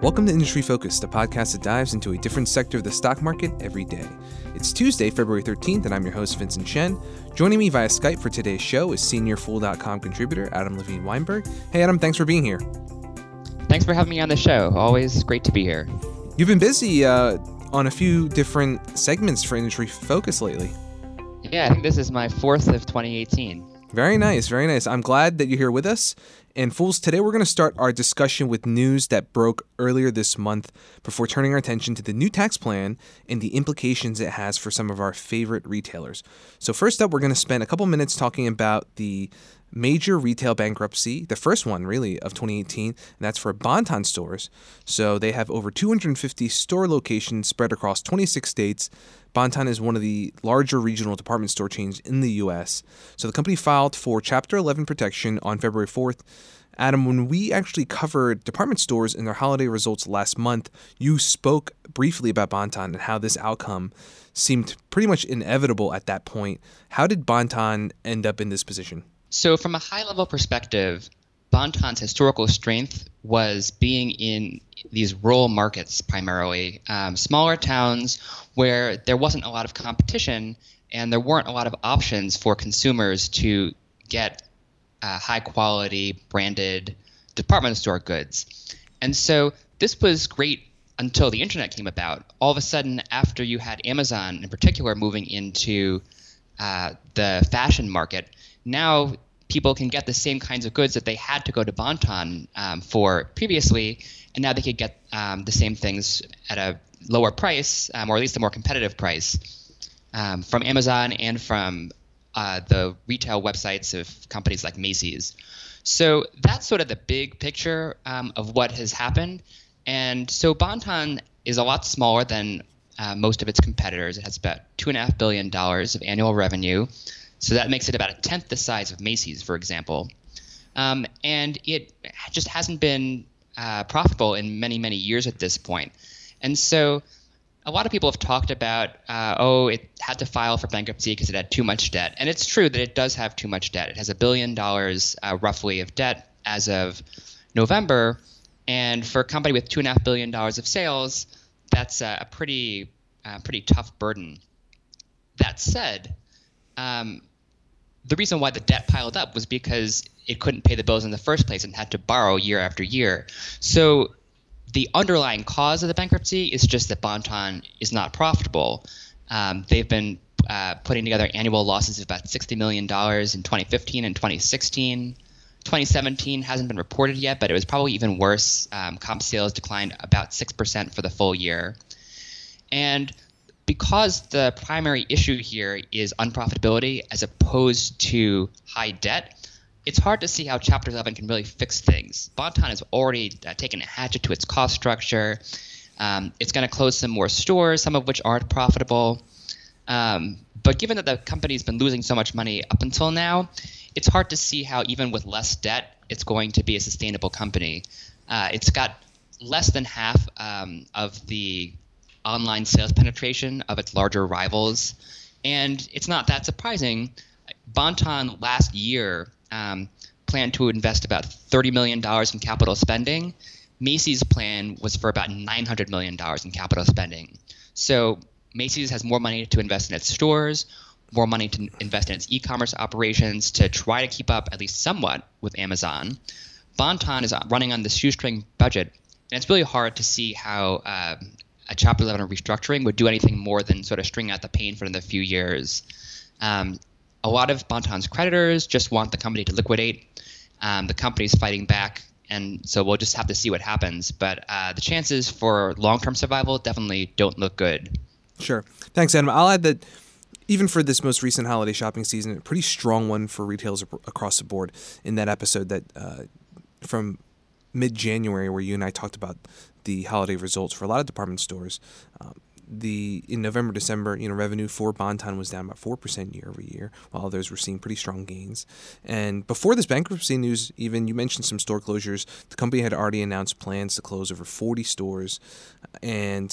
Welcome to Industry Focus, the podcast that dives into a different sector of the stock market every day. It's Tuesday, February 13th, and I'm your host, Vincent Shen. Joining me via Skype for today's show is senior Fool.com contributor Adam Levine Weinberg. Hey, Adam, thanks for being here. Thanks for having me on the show. Always great to be here. You've been busy uh, on a few different segments for Industry Focus lately. Yeah, I think this is my fourth of 2018. Very nice, very nice. I'm glad that you're here with us. And fools, today we're going to start our discussion with news that broke earlier this month before turning our attention to the new tax plan and the implications it has for some of our favorite retailers. So first up, we're going to spend a couple minutes talking about the major retail bankruptcy, the first one really of 2018, and that's for Bon-Ton stores. So they have over 250 store locations spread across 26 states. Bon-Ton is one of the larger regional department store chains in the US. So the company filed for Chapter 11 protection on February 4th. Adam, when we actually covered department stores in their holiday results last month, you spoke briefly about Bon-Ton and how this outcome seemed pretty much inevitable at that point. How did Bon-Ton end up in this position? So, from a high level perspective, Bon-Ton's historical strength was being in these rural markets primarily, um, smaller towns where there wasn't a lot of competition and there weren't a lot of options for consumers to get uh, high quality branded department store goods. And so this was great until the internet came about. All of a sudden, after you had Amazon in particular moving into uh, the fashion market, now people can get the same kinds of goods that they had to go to Bon-Ton um, for previously, and now they could get um, the same things at a lower price, um, or at least a more competitive price, um, from Amazon and from uh, the retail websites of companies like Macy's. So that's sort of the big picture um, of what has happened. And so Bon-Ton is a lot smaller than uh, most of its competitors. It has about $2.5 billion of annual revenue. So that makes it about a tenth the size of Macy's, for example. Um, and it just hasn't been uh, profitable in many, many years at this point. And so a lot of people have talked about, uh, oh, it had to file for bankruptcy because it had too much debt. And it's true that it does have too much debt. It has a billion dollars uh, roughly of debt as of November. And for a company with $2.5 billion of sales, that's a pretty, uh, pretty tough burden. That said, um, the reason why the debt piled up was because it couldn't pay the bills in the first place and had to borrow year after year. So the underlying cause of the bankruptcy is just that Bon-Ton is not profitable. Um, they've been uh, putting together annual losses of about $60 million in 2015 and 2016. 2017 hasn't been reported yet, but it was probably even worse. Um, comp sales declined about 6% for the full year. And because the primary issue here is unprofitability as opposed to high debt, it's hard to see how Chapter 11 can really fix things. Bon-Ton has already uh, taken a hatchet to its cost structure. Um, it's going to close some more stores, some of which aren't profitable. Um, but given that the company's been losing so much money up until now, it's hard to see how, even with less debt, it's going to be a sustainable company. Uh, it's got less than half um, of the online sales penetration of its larger rivals. And it's not that surprising. Bon-Ton last year um, planned to invest about $30 million in capital spending. Macy's plan was for about $900 million in capital spending. So Macy's has more money to invest in its stores, more money to invest in its e-commerce operations to try to keep up at least somewhat with Amazon. Bon-Ton is running on the shoestring budget, and it's really hard to see how uh, a Chapter 11 restructuring would do anything more than sort of string out the pain for another few years. Um, a lot of Bon-Ton's creditors just want the company to liquidate. Um, the company's fighting back, and so we'll just have to see what happens. But uh, the chances for long-term survival definitely don't look good. Sure. Thanks, Adam. I'll add that even for this most recent holiday shopping season, a pretty strong one for retailers across the board. In that episode that uh, from mid-January, where you and I talked about the holiday results for a lot of department stores. Um, the in November December you know revenue for Bon-Ton was down about four percent year over year, while others were seeing pretty strong gains. And before this bankruptcy news, even you mentioned some store closures. The company had already announced plans to close over forty stores, and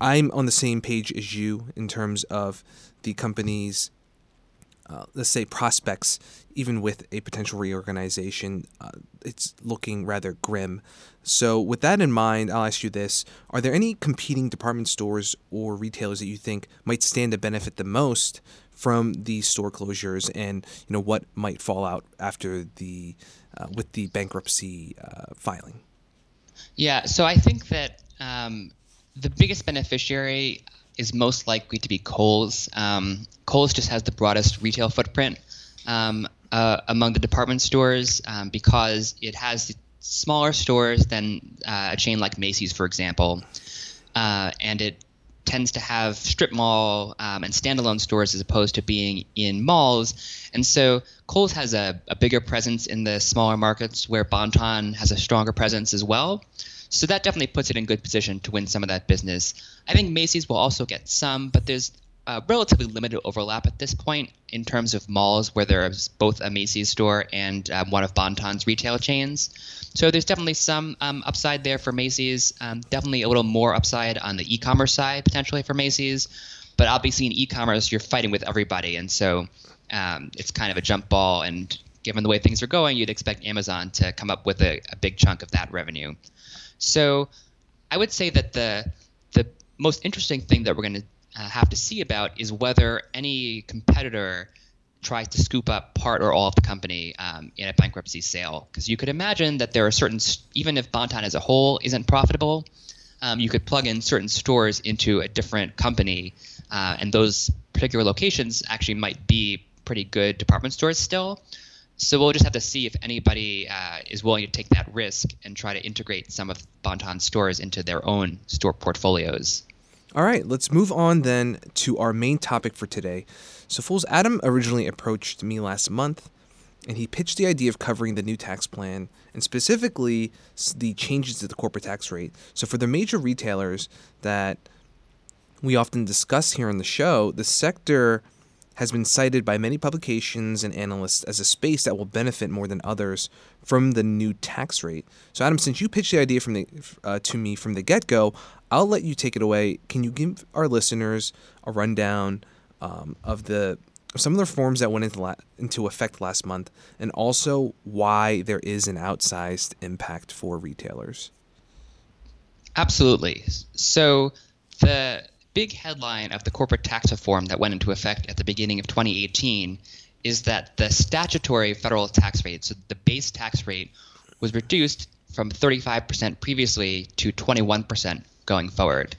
I'm on the same page as you in terms of the company's uh, let's say prospects, even with a potential reorganization, uh, it's looking rather grim. So, with that in mind, I'll ask you this: Are there any competing department stores or retailers that you think might stand to benefit the most from these store closures, and you know what might fall out after the uh, with the bankruptcy uh, filing? Yeah, so I think that um, the biggest beneficiary is most likely to be Kohl's. Um, Kohl's just has the broadest retail footprint um, uh, among the department stores um, because it has smaller stores than uh, a chain like Macy's, for example, uh, and it tends to have strip mall um, and standalone stores as opposed to being in malls. And so Kohl's has a, a bigger presence in the smaller markets where Bon-Ton has a stronger presence as well. So that definitely puts it in good position to win some of that business. I think Macy's will also get some, but there's a relatively limited overlap at this point in terms of malls where there's both a Macy's store and um, one of Bon-Ton's retail chains. So there's definitely some um, upside there for Macy's. Um, definitely a little more upside on the e-commerce side potentially for Macy's. But obviously in e-commerce, you're fighting with everybody, and so um, it's kind of a jump ball. And given the way things are going, you'd expect Amazon to come up with a, a big chunk of that revenue. So I would say that the the most interesting thing that we're going to uh, have to see about is whether any competitor tries to scoop up part or all of the company um, in a bankruptcy sale. Because you could imagine that there are certain, even if Bon-Ton as a whole isn't profitable, um, you could plug in certain stores into a different company, uh, and those particular locations actually might be pretty good department stores still. So we'll just have to see if anybody uh, is willing to take that risk and try to integrate some of Bon-Ton stores into their own store portfolios. All right, let's move on then to our main topic for today. So, Fools, Adam originally approached me last month and he pitched the idea of covering the new tax plan and specifically the changes to the corporate tax rate. So, for the major retailers that we often discuss here on the show, the sector has been cited by many publications and analysts as a space that will benefit more than others from the new tax rate. So, Adam, since you pitched the idea from the, uh, to me from the get go, I'll let you take it away. Can you give our listeners a rundown um, of the some of the reforms that went into la- into effect last month, and also why there is an outsized impact for retailers? Absolutely. So the big headline of the corporate tax reform that went into effect at the beginning of 2018 is that the statutory federal tax rate, so the base tax rate, was reduced from 35% previously to 21% going forward.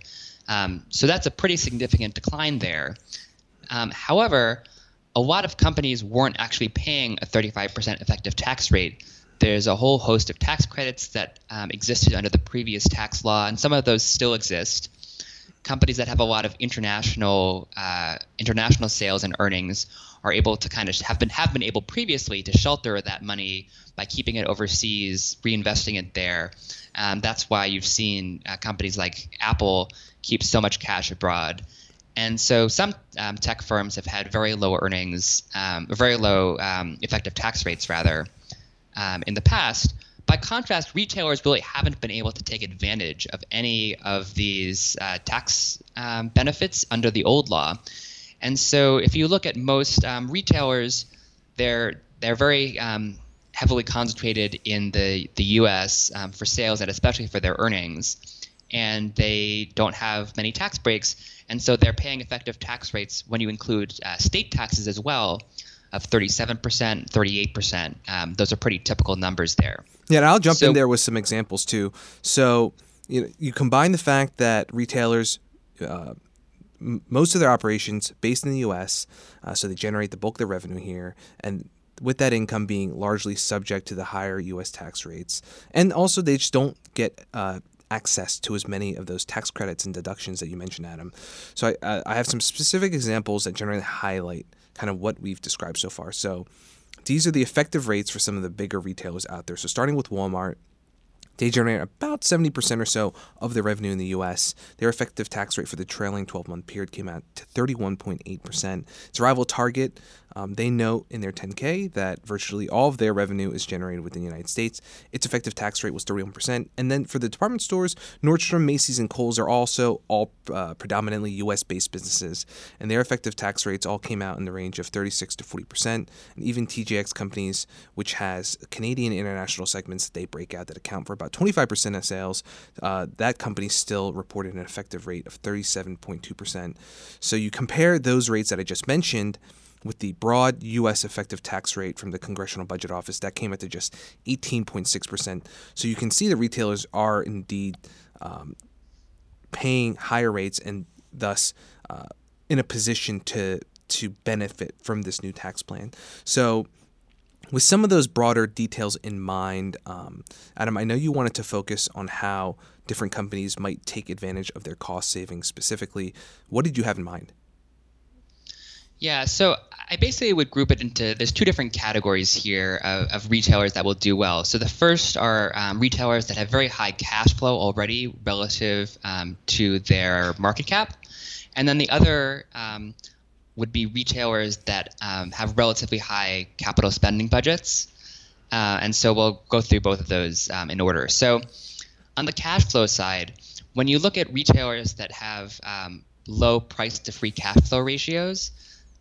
Um, so that's a pretty significant decline there. Um, however, a lot of companies weren't actually paying a 35% effective tax rate. There's a whole host of tax credits that um, existed under the previous tax law, and some of those still exist companies that have a lot of international uh, international sales and earnings are able to kind of have been have been able previously to shelter that money by keeping it overseas, reinvesting it there. Um, that's why you've seen uh, companies like Apple keep so much cash abroad. And so some um, tech firms have had very low earnings, um, very low um, effective tax rates, rather, um, in the past. By contrast, retailers really haven't been able to take advantage of any of these uh, tax um, benefits under the old law. And so, if you look at most um, retailers, they're they're very um, heavily concentrated in the the U.S. Um, for sales and especially for their earnings, and they don't have many tax breaks, and so they're paying effective tax rates when you include uh, state taxes as well of 37%, 38%. Um, those are pretty typical numbers there. Yeah, and I'll jump so, in there with some examples too. So you know, you combine the fact that retailers, uh, m- most of their operations based in the U.S., uh, so they generate the bulk of their revenue here, and with that income being largely subject to the higher U.S. tax rates, and also they just don't get uh, access to as many of those tax credits and deductions that you mentioned, Adam. So I, I have some specific examples that generally highlight kind of what we've described so far. So these are the effective rates for some of the bigger retailers out there. So starting with Walmart, they generate about 70% or so of their revenue in the US. Their effective tax rate for the trailing 12 month period came out to 31.8%. Its rival Target Um, they note in their 10K that virtually all of their revenue is generated within the United States. Its effective tax rate was 31%. And then for the department stores, Nordstrom, Macy's, and Kohl's are also all uh, predominantly US based businesses. And their effective tax rates all came out in the range of 36 to 40%. And even TJX companies, which has Canadian international segments that they break out that account for about 25% of sales, uh, that company still reported an effective rate of 37.2%. So you compare those rates that I just mentioned with the broad U.S. effective tax rate from the Congressional Budget Office, that came out to just 18.6%. So you can see the retailers are indeed um, paying higher rates and thus uh, in a position to to benefit from this new tax plan. So with some of those broader details in mind, um, Adam, I know you wanted to focus on how different companies might take advantage of their cost savings specifically. What did you have in mind? Yeah, so I basically would group it into there's two different categories here of, of retailers that will do well. So the first are um, retailers that have very high cash flow already relative um, to their market cap, and then the other um, would be retailers that um, have relatively high capital spending budgets. Uh, and so we'll go through both of those um, in order. So on the cash flow side, when you look at retailers that have um, low price to free cash flow ratios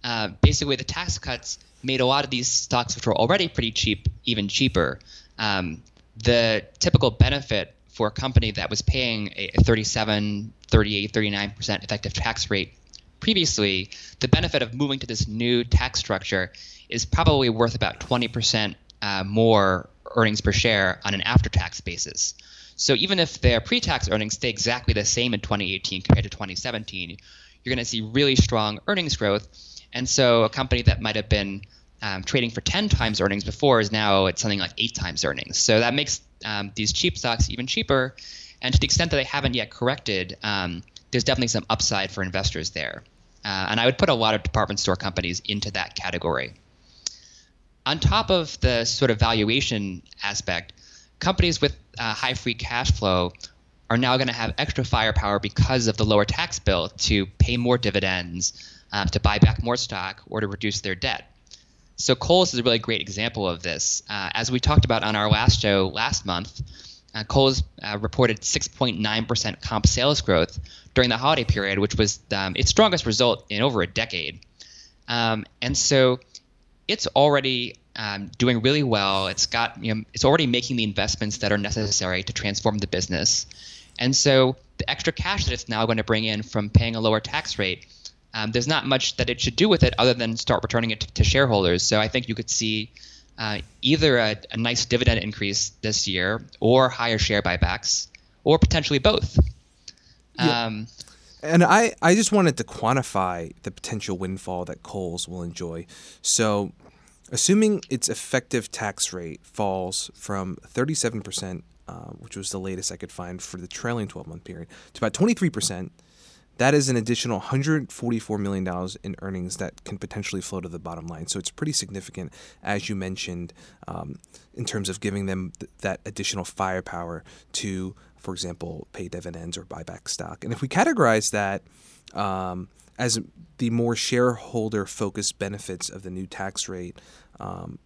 uh, basically the tax cuts made a lot of these stocks, which were already pretty cheap, even cheaper. Um, the typical benefit for a company that was paying a 37, 38, 39% effective tax rate previously, the benefit of moving to this new tax structure is probably worth about 20% uh, more earnings per share on an after tax basis. So even if their pre tax earnings stay exactly the same in 2018 compared to 2017, you're going to see really strong earnings growth and so a company that might have been um, trading for 10 times earnings before is now at something like eight times earnings. So that makes um, these cheap stocks even cheaper. And to the extent that they haven't yet corrected, um, there's definitely some upside for investors there. Uh, and I would put a lot of department store companies into that category. On top of the sort of valuation aspect, companies with uh, high free cash flow are now going to have extra firepower because of the lower tax bill to pay more dividends, um, to buy back more stock or to reduce their debt. So Kohl's is a really great example of this. Uh, as we talked about on our last show last month, uh, Kohl's uh, reported 6.9% comp sales growth during the holiday period, which was um, its strongest result in over a decade. Um, and so it's already um, doing really well. It's got you know, it's already making the investments that are necessary to transform the business. And so the extra cash that it's now going to bring in from paying a lower tax rate um, there's not much that it should do with it other than start returning it to, to shareholders. So I think you could see uh, either a, a, nice dividend increase this year or higher share buybacks or potentially both. Yeah. Um, and I, I just wanted to quantify the potential windfall that Kohl's will enjoy. So, assuming its effective tax rate falls from 37%, uh, which was the latest I could find for the trailing 12 month period, to about 23%, that is an additional $144 million in earnings that can potentially flow to the bottom line. So it's pretty significant, as you mentioned, um, in terms of giving them th- that additional firepower to, for example, pay dividends or buy back stock. And if we categorize that um, as the more shareholder focused benefits of the new tax rate, um,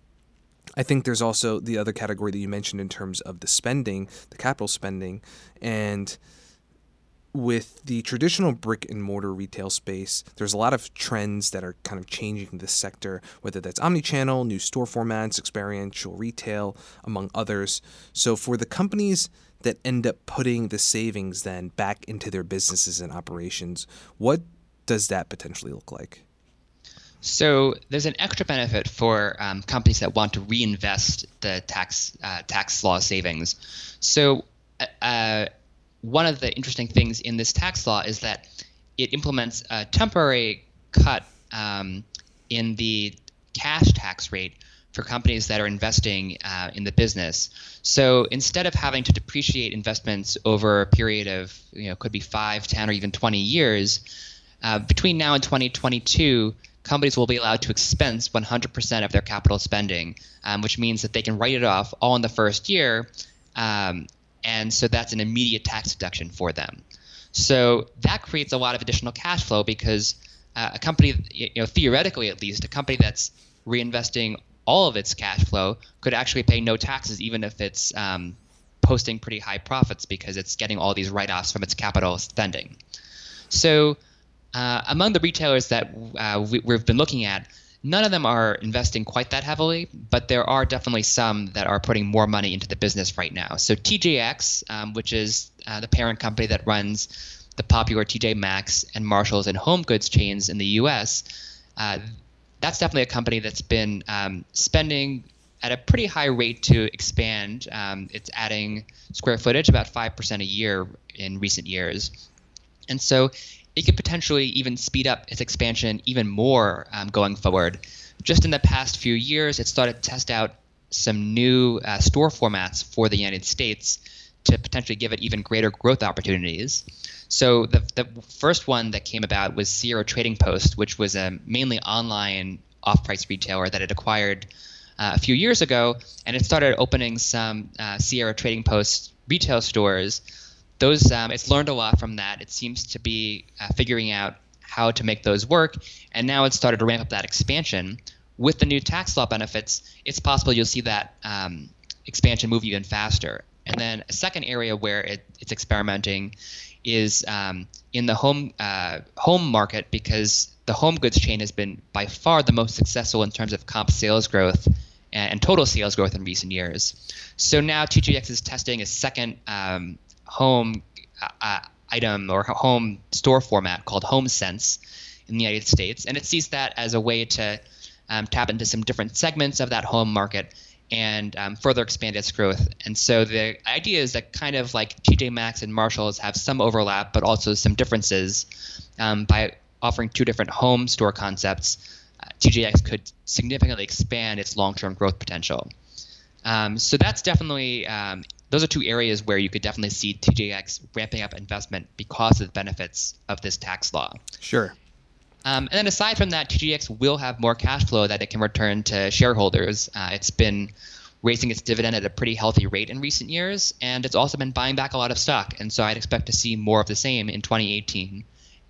I think there's also the other category that you mentioned in terms of the spending, the capital spending, and with the traditional brick and mortar retail space, there's a lot of trends that are kind of changing this sector, whether that's omni-channel, new store formats, experiential retail, among others. So for the companies that end up putting the savings then back into their businesses and operations, what does that potentially look like? So there's an extra benefit for um, companies that want to reinvest the tax uh, tax law savings. So uh, one of the interesting things in this tax law is that it implements a temporary cut um, in the cash tax rate for companies that are investing uh, in the business. So instead of having to depreciate investments over a period of, you know, could be 5, 10, or even 20 years, uh, between now and 2022, companies will be allowed to expense 100% of their capital spending, um, which means that they can write it off all in the first year um, and so that's an immediate tax deduction for them. So that creates a lot of additional cash flow because uh, a company, you know, theoretically at least, a company that's reinvesting all of its cash flow could actually pay no taxes, even if it's um, posting pretty high profits because it's getting all these write-offs from its capital spending. So, uh, among the retailers that uh, we, we've been looking at, none of them are investing quite that heavily, but there are definitely some that are putting more money into the business right now. So TJX, um, which is uh, the parent company that runs the popular TJ Maxx and Marshalls and Home Goods chains in the U.S., uh, that's definitely a company that's been um, spending at a pretty high rate to expand. Um, it's adding square footage about five percent a year in recent years, and so it could potentially even speed up its expansion even more um, going forward. Just in the past few years, it started to test out some new uh, store formats for the United States to potentially give it even greater growth opportunities. So the, the first one that came about was Sierra Trading Post, which was a mainly online off-price retailer that it acquired uh, a few years ago, and it started opening some uh, Sierra Trading Post retail stores. Those um, it's learned a lot from that. It seems to be uh, figuring out how to make those work, and now it's started to ramp up that expansion. With the new tax law benefits, it's possible you'll see that um, expansion move even faster. And then a second area where it, it's experimenting is um, in the home uh, home market because the home goods chain has been by far the most successful in terms of comp sales growth and, and total sales growth in recent years. So now TJX is testing a second um, home uh, uh item or home store format called HomeSense in the United States, and it sees that as a way to um, tap into some different segments of that home market and um, further expand its growth. And so the idea is that kind of like TJ Maxx and Marshalls have some overlap, but also some differences. Um, by offering two different home store concepts, uh, TJX could significantly expand its long-term growth potential. Um, so that's definitely um, those are two areas where you could definitely see TJX ramping up investment because of the benefits of this tax law. Sure. Um, and then aside from that, TJX will have more cash flow that it can return to shareholders. Uh, it's been raising its dividend at a pretty healthy rate in recent years, and it's also been buying back a lot of stock. And so I'd expect to see more of the same in 2018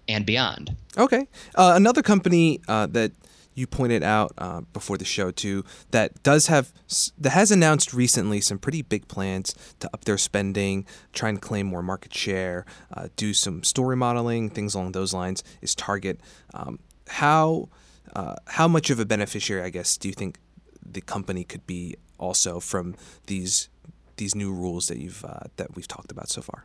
and beyond. Okay. Uh, another company uh, that you pointed out uh, before the show too that does have that has announced recently some pretty big plans to up their spending, try and claim more market share, uh, do some story modeling, things along those lines. Is Target um, how uh, how much of a beneficiary, I guess, do you think the company could be also from these these new rules that you've uh, that we've talked about so far?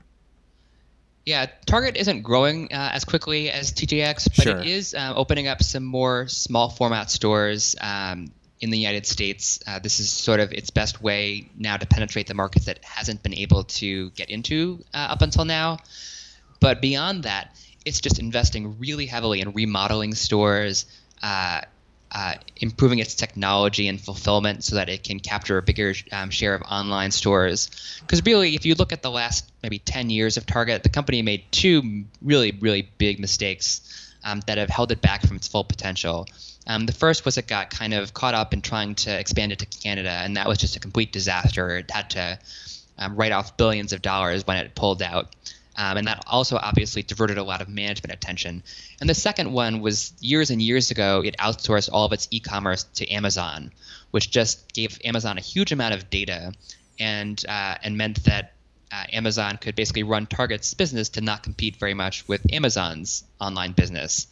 Yeah, Target isn't growing uh, as quickly as TJX, but sure. it is uh, opening up some more small format stores um, in the United States. Uh, this is sort of its best way now to penetrate the markets that hasn't been able to get into uh, up until now. But beyond that, it's just investing really heavily in remodeling stores, uh, improving its technology and fulfillment so that it can capture a bigger um, share of online stores. Because really, if you look at the last maybe 10 years of Target, the company made two really, really big mistakes um, that have held it back from its full potential. Um, the first was it got kind of caught up in trying to expand it to Canada, and that was just a complete disaster. It had to um, write off billions of dollars when it pulled out. Um, and that also obviously diverted a lot of management attention. And the second one was years and years ago, it outsourced all of its e commerce to Amazon, which just gave Amazon a huge amount of data and, uh, and meant that uh, Amazon could basically run Target's business to not compete very much with Amazon's online business.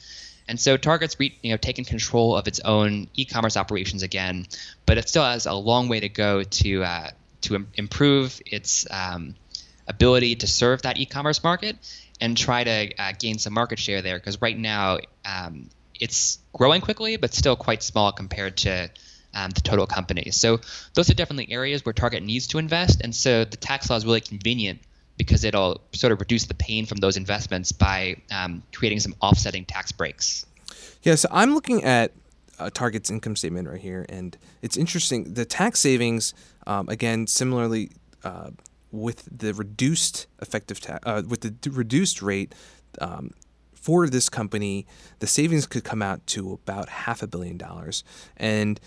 And so Target's re- you know taken control of its own e-commerce operations again, but it still has a long way to go to uh, to Im- improve its um, ability to serve that e-commerce market and try to uh, gain some market share there because right now um, it's growing quickly but still quite small compared to um, the total company. So those are definitely areas where Target needs to invest, and so the tax law is really convenient because it'll sort of reduce the pain from those investments by um, creating some offsetting tax breaks. Yeah, so I'm looking at uh, Target's income statement right here, and it's interesting. The tax savings, um, again, similarly. Uh, with the reduced effective tax, uh, with the reduced rate um, for this company, the savings could come out to about half a billion dollars. And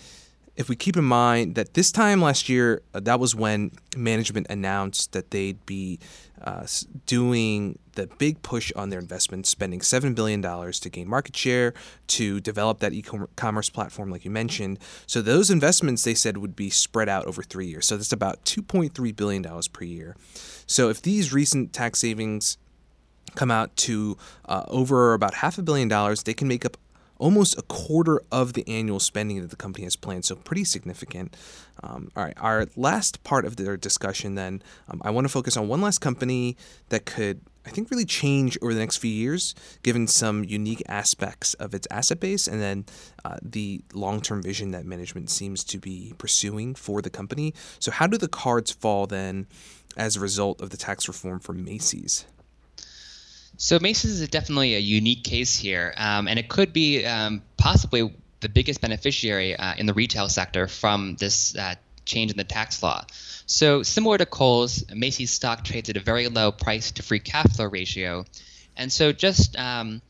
if we keep in mind that this time last year, uh, that was when management announced that they'd be uh, doing the big push on their investments, spending $7 billion to gain market share, to develop that e commerce platform, like you mentioned. So, those investments they said would be spread out over three years. So, that's about $2.3 billion per year. So, if these recent tax savings come out to uh, over about half a billion dollars, they can make up almost a quarter of the annual spending that the company has planned. So pretty significant. Um, all right, our last part of their discussion then, um, I want to focus on one last company that could, I think, really change over the next few years, given some unique aspects of its asset base and then uh, the long term vision that management seems to be pursuing for the company. So, how do the cards fall then as a result of the tax reform for Macy's? So Macy's is definitely a unique case here, um, and it could be um, possibly the biggest beneficiary uh, in the retail sector from this uh, change in the tax law. So similar to Kohl's, Macy's stock trades at a very low price to free cash flow ratio, and so just um,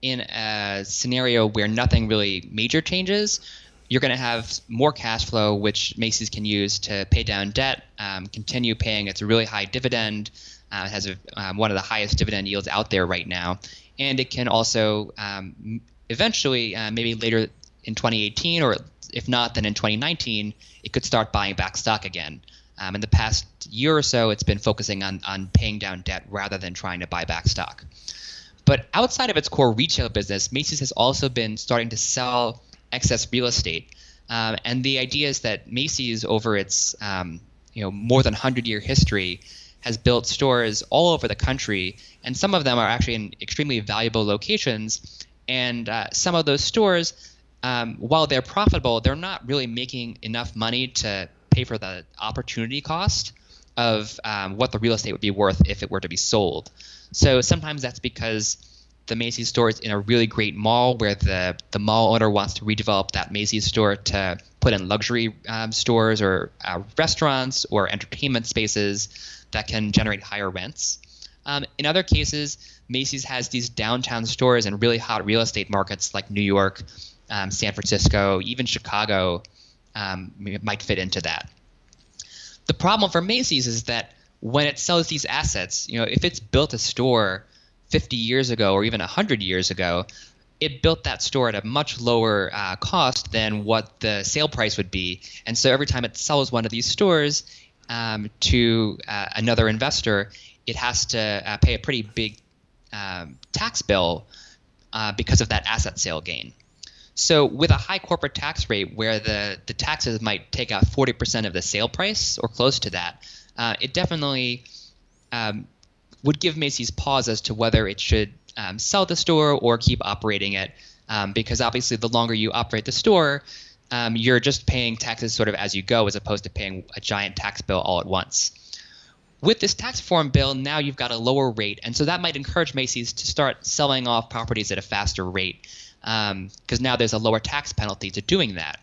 in a scenario where nothing really major changes, you're going to have more cash flow, which Macy's can use to pay down debt, um, continue paying its really high dividend, uh, it has a, um, one of the highest dividend yields out there right now, and it can also um, eventually, uh, maybe later in 2018, or if not, then in 2019, it could start buying back stock again. Um, in the past year or so, it's been focusing on on paying down debt rather than trying to buy back stock. But outside of its core retail business, Macy's has also been starting to sell excess real estate. Um, and the idea is that Macy's, over its um, you know more than 100 year history, has built stores all over the country, and some of them are actually in extremely valuable locations. And uh, some of those stores, um, while they're profitable, they're not really making enough money to pay for the opportunity cost of um, what the real estate would be worth if it were to be sold. So sometimes that's because the Macy's store is in a really great mall where the, the mall owner wants to redevelop that Macy's store to put in luxury um, stores or uh, restaurants or entertainment spaces that can generate higher rents. Um, in other cases, Macy's has these downtown stores in really hot real estate markets like New York, um, San Francisco, even Chicago um, might fit into that. The problem for Macy's is that when it sells these assets, you know, if it's built a store 50 years ago or even 100 years ago, it built that store at a much lower uh, cost than what the sale price would be. And so every time it sells one of these stores, um, to uh, another investor, it has to uh, pay a pretty big um, tax bill uh, because of that asset sale gain. So, with a high corporate tax rate where the, the taxes might take out 40% of the sale price or close to that, uh, it definitely um, would give Macy's pause as to whether it should um, sell the store or keep operating it. Um, because obviously, the longer you operate the store, um, you're just paying taxes sort of as you go, as opposed to paying a giant tax bill all at once. With this tax reform bill, now you've got a lower rate, and so that might encourage Macy's to start selling off properties at a faster rate, because um, now there's a lower tax penalty to doing that.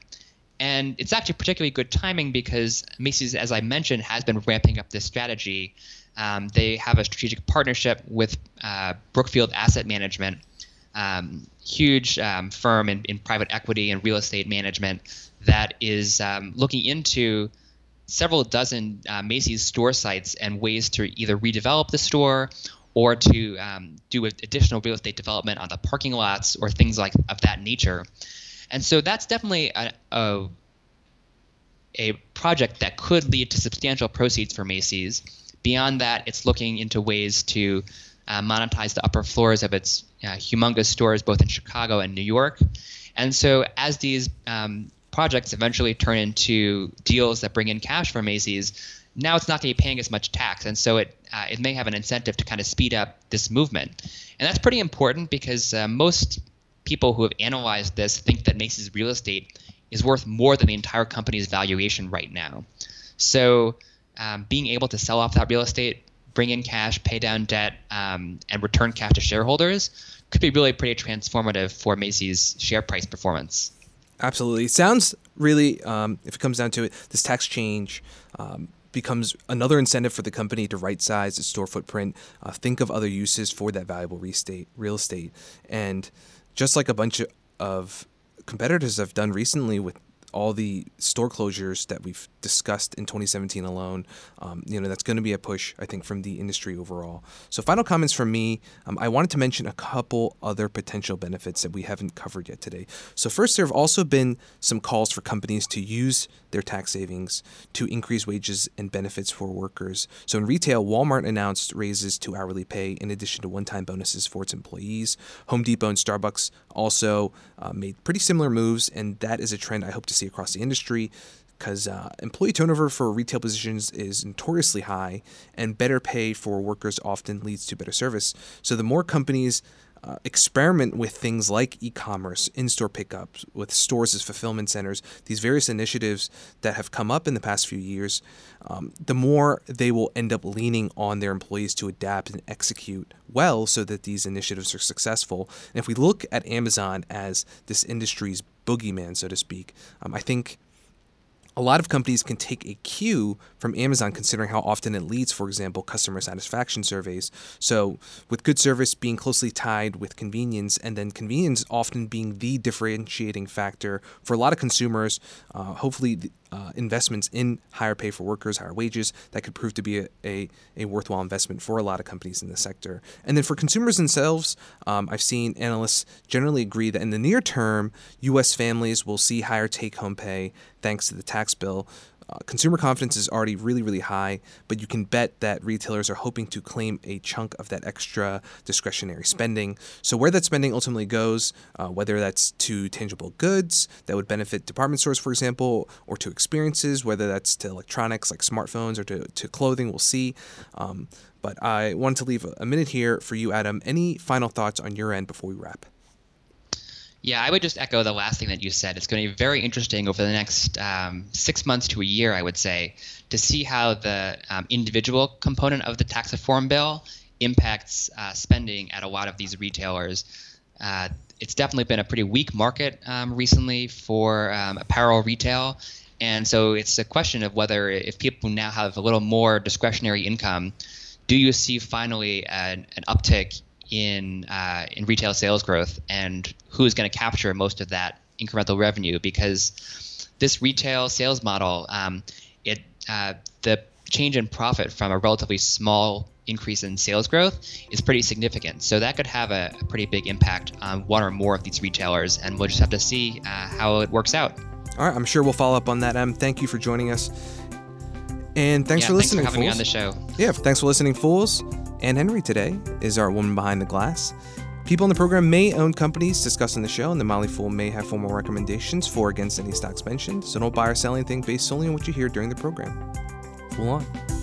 And it's actually particularly good timing because Macy's, as I mentioned, has been ramping up this strategy. Um, they have a strategic partnership with uh, Brookfield Asset Management, um, huge um, firm in, in, private equity and real estate management that is um, looking into several dozen uh, Macy's store sites and ways to either redevelop the store or to um, do additional real estate development on the parking lots or things like of that nature. And so that's definitely a, a, a project that could lead to substantial proceeds for Macy's. Beyond that, it's looking into ways to uh, monetize the upper floors of its uh, humongous stores both in Chicago and New York. And so as these um, projects eventually turn into deals that bring in cash for Macy's, now it's not going to be paying as much tax, and so it uh, it may have an incentive to kind of speed up this movement, and that's pretty important because uh, most people who have analyzed this think that Macy's real estate is worth more than the entire company's valuation right now. So um, being able to sell off that real estate bring in cash, pay down debt, um, and return cash to shareholders could be really pretty transformative for Macy's share price performance. Absolutely. It sounds really, um, if it comes down to it, this tax change um, becomes another incentive for the company to right size its store footprint, uh, think of other uses for that valuable real estate, real estate. And just like a bunch of competitors have done recently with all the store closures that we've discussed in 2017 alone, um, you know, that's going to be a push, I think, from the industry overall. So, final comments from me. Um, I wanted to mention a couple other potential benefits that we haven't covered yet today. So, first, there have also been some calls for companies to use their tax savings to increase wages and benefits for workers. So, in retail, Walmart announced raises to hourly pay in addition to one time bonuses for its employees. Home Depot and Starbucks also uh, made pretty similar moves, and that is a trend I hope to see across the industry because uh, employee turnover for retail positions is notoriously high, and better pay for workers often leads to better service. So the more companies uh, experiment with things like e-commerce, in-store pickups, with stores as fulfillment centers, these various initiatives that have come up in the past few years, um, the more they will end up leaning on their employees to adapt and execute well so that these initiatives are successful. And if we look at Amazon as this industry's boogeyman, so to speak, um, I think a lot of companies can take a cue from Amazon considering how often it leads, for example, customer satisfaction surveys. So, with good service being closely tied with convenience, and then convenience often being the differentiating factor for a lot of consumers, uh, hopefully, uh, investments in higher pay for workers, higher wages, that could prove to be a, a, a, worthwhile investment for a lot of companies in the sector. And then for consumers themselves, um, I've seen analysts generally agree that in the near term, U.S. families will see higher take home pay thanks to the tax bill. Uh, consumer confidence is already really, really high, but you can bet that retailers are hoping to claim a chunk of that extra discretionary spending. So, where that spending ultimately goes, uh, whether that's to tangible goods that would benefit department stores, for example, or to experiences, whether that's to electronics like smartphones or to, to clothing, we'll see. Um, but I wanted to leave a minute here for you, Adam. Any final thoughts on your end before we wrap? Yeah, I would just echo the last thing that you said. It's going to be very interesting over the next um, six months to a year, I would say, to see how the um, individual component of the tax reform bill impacts uh, spending at a lot of these retailers. Uh, it's definitely been a pretty weak market um, recently for um, apparel retail. And so it's a question of whether, if people now have a little more discretionary income, do you see finally an, an uptick in uh, in retail sales growth and who is going to capture most of that incremental revenue because this retail sales model um, it uh, the change in profit from a relatively small increase in sales growth is pretty significant. So that could have a, a pretty big impact on one or more of these retailers, and we'll just have to see uh, how it works out. All right, I'm sure we'll follow up on that. Em, thank you for joining us, and thanks yeah, for listening. Thanks for having fools. me on the show. Yeah, thanks for listening, fools. And Henry today is our woman behind the glass. People in the program may own companies discussed in the show, and the Motley Fool may have formal recommendations for or against any stocks mentioned, so don't buy or sell anything based solely on what you hear during the program. Fool on.